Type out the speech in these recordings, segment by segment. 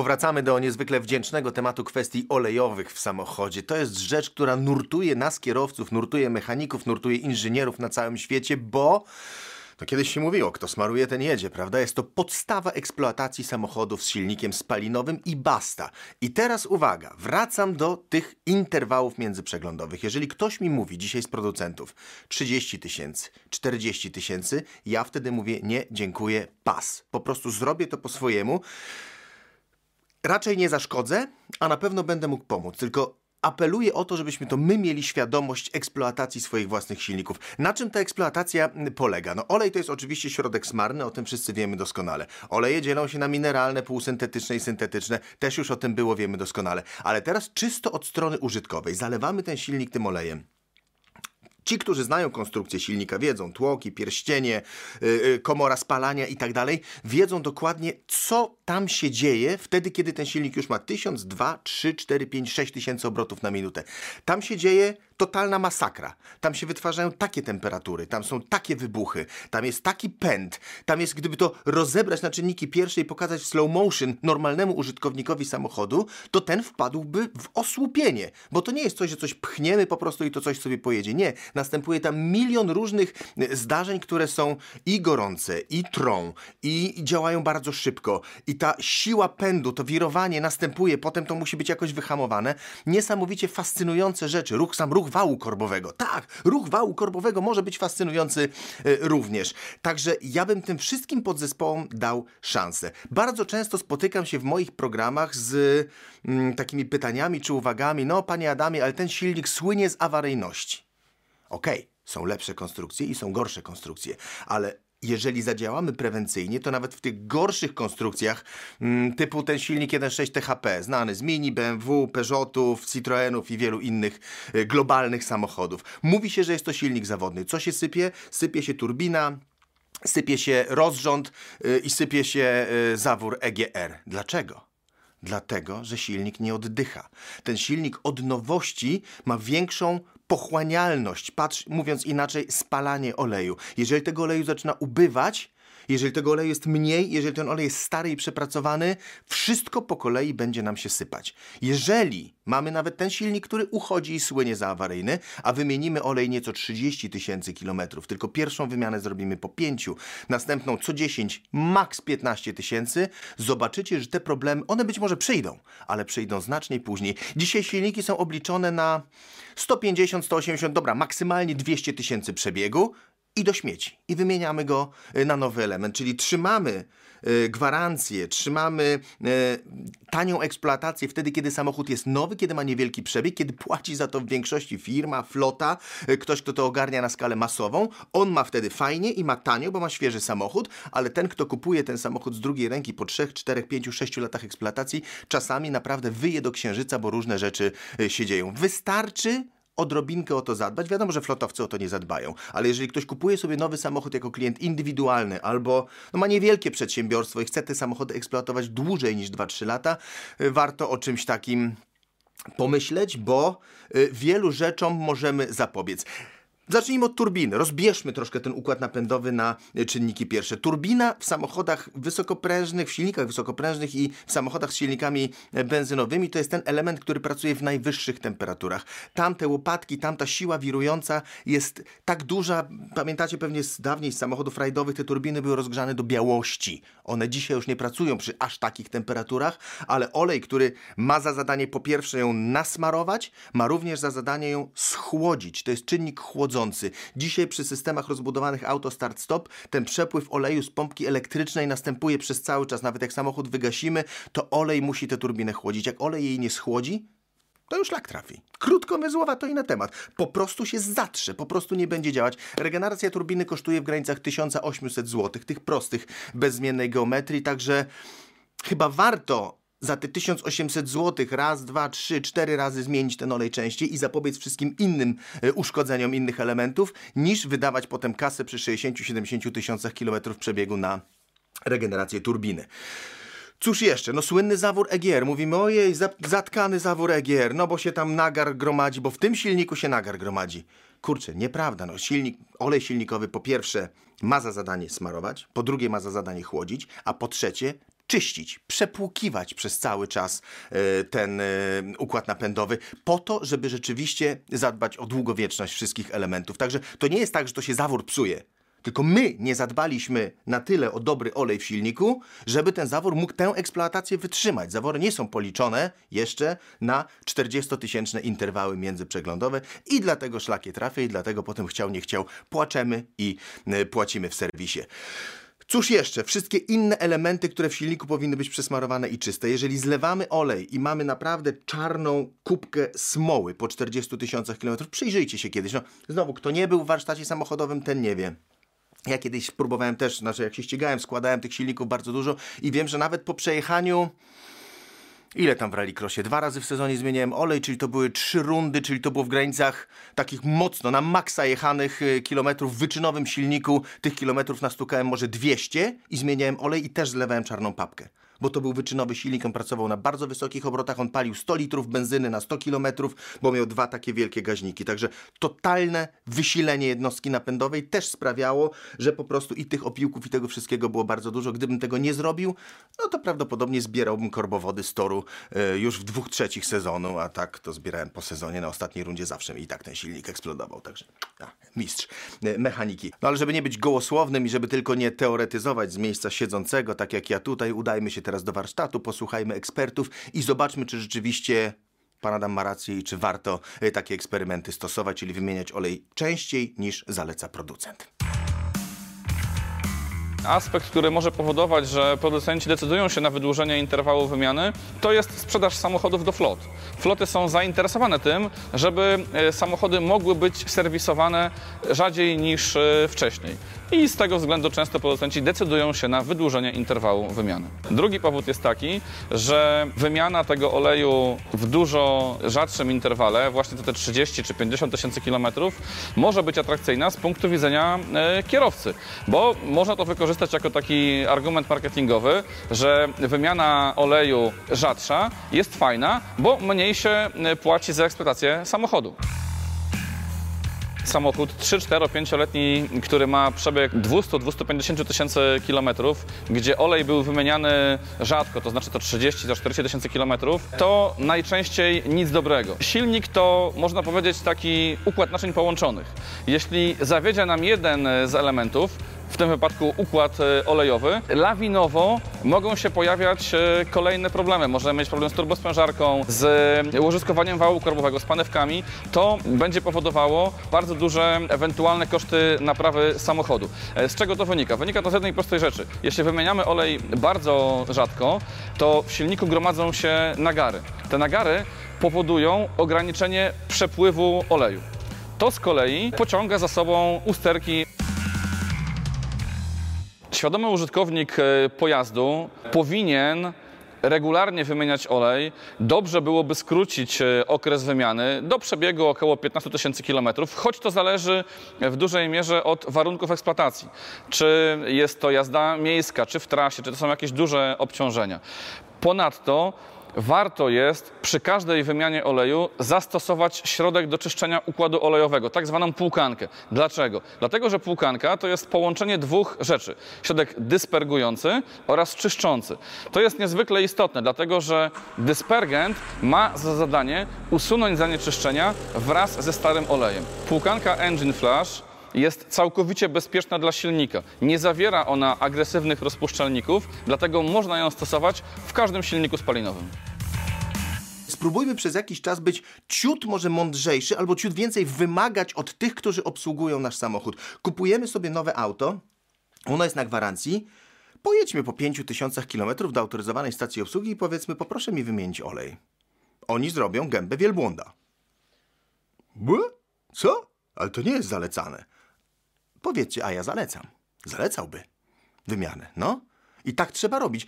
Powracamy do niezwykle wdzięcznego tematu kwestii olejowych w samochodzie. To jest rzecz, która nurtuje nas kierowców, nurtuje mechaników, nurtuje inżynierów na całym świecie, bo to kiedyś się mówiło, kto smaruje, ten jedzie, prawda? Jest to podstawa eksploatacji samochodów z silnikiem spalinowym i basta. I teraz uwaga, wracam do tych interwałów międzyprzeglądowych. Jeżeli ktoś mi mówi dzisiaj z producentów 30 tysięcy, 40 tysięcy, ja wtedy mówię nie, dziękuję, pas. Po prostu zrobię to po swojemu. Raczej nie zaszkodzę, a na pewno będę mógł pomóc. Tylko apeluję o to, żebyśmy to my mieli świadomość eksploatacji swoich własnych silników. Na czym ta eksploatacja polega? No olej to jest oczywiście środek smarny, o tym wszyscy wiemy doskonale. Oleje dzielą się na mineralne, półsyntetyczne i syntetyczne, też już o tym było, wiemy doskonale. Ale teraz czysto od strony użytkowej. Zalewamy ten silnik tym olejem. Ci, którzy znają konstrukcję silnika, wiedzą tłoki, pierścienie, yy, komora spalania i tak dalej, wiedzą dokładnie, co tam się dzieje wtedy, kiedy ten silnik już ma 1000, 2, 3, 4, 5, 6 tysięcy obrotów na minutę. Tam się dzieje totalna masakra. Tam się wytwarzają takie temperatury, tam są takie wybuchy, tam jest taki pęd, tam jest, gdyby to rozebrać na czynniki pierwsze i pokazać w slow motion normalnemu użytkownikowi samochodu, to ten wpadłby w osłupienie, bo to nie jest coś, że coś pchniemy po prostu i to coś sobie pojedzie. Nie, następuje tam milion różnych e, zdarzeń, które są i gorące, i trą, i działają bardzo szybko. I ta siła pędu, to wirowanie następuje, potem to musi być jakoś wyhamowane. Niesamowicie fascynujące rzeczy. Ruch, sam ruch wału korbowego. Tak, ruch wału korbowego może być fascynujący e, również. Także ja bym tym wszystkim podzespołom dał szansę. Bardzo często spotykam się w moich programach z mm, takimi pytaniami czy uwagami, no panie Adamie, ale ten silnik słynie z awaryjności. Okej, okay, są lepsze konstrukcje i są gorsze konstrukcje, ale jeżeli zadziałamy prewencyjnie, to nawet w tych gorszych konstrukcjach, mm, typu ten silnik 1.6 THP, znany z Mini, BMW, Peugeotów, Citroenów i wielu innych y, globalnych samochodów, mówi się, że jest to silnik zawodny. Co się sypie? Sypie się turbina, sypie się rozrząd y, i sypie się y, zawór EGR. Dlaczego? Dlatego, że silnik nie oddycha. Ten silnik od nowości ma większą pochłanialność, patrz, mówiąc inaczej, spalanie oleju. Jeżeli tego oleju zaczyna ubywać, jeżeli tego oleju jest mniej, jeżeli ten olej jest stary i przepracowany, wszystko po kolei będzie nam się sypać. Jeżeli mamy nawet ten silnik, który uchodzi i słynie za awaryjny, a wymienimy olej nieco 30 tysięcy kilometrów, tylko pierwszą wymianę zrobimy po 5, następną co 10, maks 15 tysięcy, zobaczycie, że te problemy, one być może przyjdą, ale przyjdą znacznie później. Dzisiaj silniki są obliczone na 150, 180, dobra, maksymalnie 200 tysięcy przebiegu, i do śmieci. I wymieniamy go y, na nowy element, czyli trzymamy y, gwarancję, trzymamy y, tanią eksploatację wtedy, kiedy samochód jest nowy, kiedy ma niewielki przebieg, kiedy płaci za to w większości firma, flota, ktoś, kto to ogarnia na skalę masową. On ma wtedy fajnie i ma tanio, bo ma świeży samochód, ale ten, kto kupuje ten samochód z drugiej ręki po 3, 4, 5, 6 latach eksploatacji, czasami naprawdę wyje do księżyca, bo różne rzeczy się dzieją. Wystarczy odrobinkę o to zadbać. Wiadomo, że flotowcy o to nie zadbają, ale jeżeli ktoś kupuje sobie nowy samochód jako klient indywidualny albo no, ma niewielkie przedsiębiorstwo i chce te samochody eksploatować dłużej niż 2-3 lata, y, warto o czymś takim pomyśleć, bo y, wielu rzeczom możemy zapobiec. Zacznijmy od turbiny. Rozbierzmy troszkę ten układ napędowy na czynniki pierwsze. Turbina w samochodach wysokoprężnych, w silnikach wysokoprężnych i w samochodach z silnikami benzynowymi to jest ten element, który pracuje w najwyższych temperaturach. Tamte łopatki, tamta siła wirująca jest tak duża. Pamiętacie pewnie z dawniej z samochodów rajdowych te turbiny były rozgrzane do białości. One dzisiaj już nie pracują przy aż takich temperaturach, ale olej, który ma za zadanie po pierwsze ją nasmarować, ma również za zadanie ją schłodzić. To jest czynnik chłodzony Dzisiaj przy systemach rozbudowanych auto start-stop ten przepływ oleju z pompki elektrycznej następuje przez cały czas. Nawet jak samochód wygasimy, to olej musi tę turbinę chłodzić. Jak olej jej nie schłodzi, to już lak trafi. Krótko wyzłowa to inny temat. Po prostu się zatrze, po prostu nie będzie działać. Regeneracja turbiny kosztuje w granicach 1800 zł, tych prostych, bez zmiennej geometrii, także chyba warto za te 1800 zł raz, dwa, trzy, cztery razy zmienić ten olej częściej i zapobiec wszystkim innym e, uszkodzeniom innych elementów, niż wydawać potem kasę przy 60-70 tysiącach kilometrów przebiegu na regenerację turbiny. Cóż jeszcze? No słynny zawór EGR. Mówimy, ojej, zatkany zawór EGR, no bo się tam nagar gromadzi, bo w tym silniku się nagar gromadzi. Kurczę, nieprawda. No, silnik, olej silnikowy po pierwsze ma za zadanie smarować, po drugie ma za zadanie chłodzić, a po trzecie czyścić, przepłukiwać przez cały czas e, ten e, układ napędowy, po to, żeby rzeczywiście zadbać o długowieczność wszystkich elementów. Także to nie jest tak, że to się zawór psuje. Tylko my nie zadbaliśmy na tyle o dobry olej w silniku, żeby ten zawór mógł tę eksploatację wytrzymać. Zawory nie są policzone jeszcze na 40-tysięczne interwały międzyprzeglądowe i dlatego szlakie trafia i dlatego potem chciał, nie chciał, płaczemy i y, płacimy w serwisie. Cóż jeszcze? Wszystkie inne elementy, które w silniku powinny być przesmarowane i czyste. Jeżeli zlewamy olej i mamy naprawdę czarną kubkę smoły po 40 tysiącach kilometrów, przyjrzyjcie się kiedyś. No, znowu, kto nie był w warsztacie samochodowym, ten nie wie. Ja kiedyś próbowałem też, znaczy jak się ścigałem, składałem tych silników bardzo dużo i wiem, że nawet po przejechaniu Ile tam w rallycrossie? Dwa razy w sezonie zmieniałem olej, czyli to były trzy rundy, czyli to było w granicach takich mocno, na maksa jechanych y, kilometrów w wyczynowym silniku. Tych kilometrów nastukałem może 200 i zmieniałem olej i też zlewałem czarną papkę bo to był wyczynowy silnik, on pracował na bardzo wysokich obrotach, on palił 100 litrów benzyny na 100 kilometrów, bo miał dwa takie wielkie gaźniki. Także totalne wysilenie jednostki napędowej też sprawiało, że po prostu i tych opiłków i tego wszystkiego było bardzo dużo. Gdybym tego nie zrobił, no to prawdopodobnie zbierałbym korbowody z toru e, już w dwóch trzecich sezonu, a tak to zbierałem po sezonie na ostatniej rundzie zawsze i tak ten silnik eksplodował. Także mistrz e, mechaniki. No ale żeby nie być gołosłownym i żeby tylko nie teoretyzować z miejsca siedzącego, tak jak ja tutaj, udajmy się teraz do warsztatu, posłuchajmy ekspertów i zobaczmy, czy rzeczywiście pan Adam ma rację i czy warto e, takie eksperymenty stosować, czyli wymieniać olej częściej niż zaleca producent. Aspekt, który może powodować, że producenci decydują się na wydłużenie interwału wymiany, to jest sprzedaż samochodów do flot. Floty są zainteresowane tym, żeby e, samochody mogły być serwisowane rzadziej niż e, wcześniej. I z tego względu często producenci decydują się na wydłużenie interwału wymiany. Drugi powód jest taki, że wymiana tego oleju w dużo rzadszym interwale, właśnie te 30 czy 50 tysięcy kilometrów, może być atrakcyjna z punktu widzenia e, kierowcy, bo można to wykorzystać wykorzystać jako taki argument marketingowy, że wymiana oleju rzadsza jest fajna, bo mniej się e, płaci za eksploatację samochodu samochód 3, 4, 5-letni, który ma przebieg 200-250 tysięcy kilometrów, gdzie olej był wymieniany rzadko, to znaczy to 30-40 tysięcy kilometrów, to najczęściej nic dobrego. Silnik to, można powiedzieć, taki układ naczyń połączonych. Jeśli zawiedzie nam jeden z elementów, tym wypadku układ e, olejowy, lawinowo mogą się pojawiać e, kolejne problemy. Możemy mieć problem z turbospężarką, z łożyskowaniem wału korbowego, z panewkami. To będzie powodowało bardzo duże ewentualne koszty naprawy samochodu. E, z czego to wynika? Wynika to z jednej prostej rzeczy. Jeśli wymieniamy olej bardzo rzadko, to w silniku gromadzą się nagary. Te nagary powodują ograniczenie przepływu oleju. To z kolei pociąga za sobą usterki Świadomy użytkownik e, pojazdu powinien regularnie wymieniać olej. Dobrze byłoby skrócić e, okres wymiany do przebiegu około 15 tysięcy kilometrów, choć to zależy w dużej mierze od warunków eksploatacji. Czy jest to jazda miejska, czy w trasie, czy to są jakieś duże obciążenia. Ponadto warto jest przy każdej wymianie oleju zastosować środek do czyszczenia układu olejowego, tak zwaną płukankę. Dlaczego? Dlatego, że płukanka to jest połączenie dwóch rzeczy. Środek dyspergujący oraz czyszczący. To jest niezwykle istotne, dlatego że dyspergent ma za zadanie usunąć zanieczyszczenia wraz ze starym olejem. Płukanka Engine Flash jest całkowicie bezpieczna dla silnika. Nie zawiera ona agresywnych rozpuszczalników, dlatego można ją stosować w każdym silniku spalinowym. Spróbujmy przez jakiś czas być ciut może mądrzejszy albo ciut więcej wymagać od tych, którzy obsługują nasz samochód. Kupujemy sobie nowe auto, ono jest na gwarancji, pojedźmy po 5000 km do autoryzowanej stacji obsługi i powiedzmy, poproszę mi wymienić olej. Oni zrobią gębę wielbłąda. Bły? Co? Ale to nie jest zalecane. Powiedzcie, a ja zalecam. Zalecałby wymianę, no. I tak trzeba robić.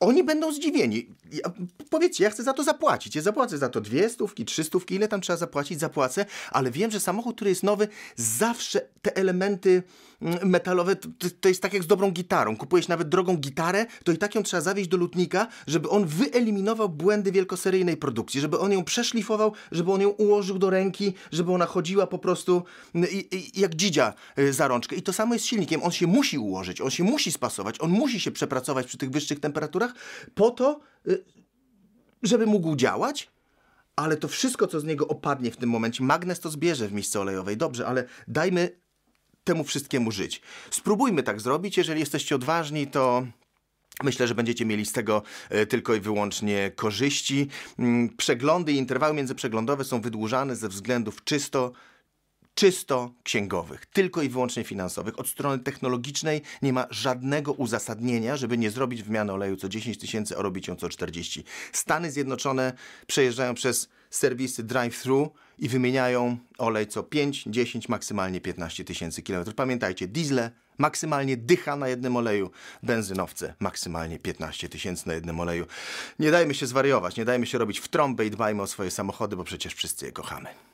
Oni będą zdziwieni. Ja, powiedzcie, ja chcę za to zapłacić. Ja zapłacę za to dwie stówki, trzy stówki, ile tam trzeba zapłacić, zapłacę, ale wiem, że samochód, który jest nowy, zawsze te elementy metalowe to, to jest tak jak z dobrą gitarą. Kupujesz nawet drogą gitarę, to i tak ją trzeba zawieźć do lutnika, żeby on wyeliminował błędy wielkoseryjnej produkcji, żeby on ją przeszlifował, żeby on ją ułożył do ręki, żeby ona chodziła po prostu mm, i, i, jak dzidzia y, za rączkę. I to samo jest z silnikiem. On się musi ułożyć, on się musi spasować, on musi się przepracować przy tych wyższych temperaturach po to, y, żeby mógł działać, ale to wszystko, co z niego opadnie w tym momencie, magnes to zbierze w misce olejowej. Dobrze, ale dajmy temu wszystkiemu żyć. Spróbujmy tak zrobić. Jeżeli jesteście odważni, to Myślę, że będziecie mieli z tego e, tylko i wyłącznie korzyści. Mm, Przeglądy i interwały międzyprzeglądowe są wydłużane ze względów czysto czysto księgowych, tylko i wyłącznie finansowych. Od strony technologicznej nie ma żadnego uzasadnienia, żeby nie zrobić wymiany oleju co 10 tysięcy, a robić ją co 40. Stany Zjednoczone przejeżdżają przez serwisy drive-thru i wymieniają olej co 5, 10, maksymalnie 15 tysięcy kilometrów. Pamiętajcie, diesle maksymalnie dycha na jednym oleju, benzynowce maksymalnie 15 tysięcy na jednym oleju. Nie dajmy się zwariować, nie dajmy się robić w trąbę i dbajmy o swoje samochody, bo przecież wszyscy je kochamy.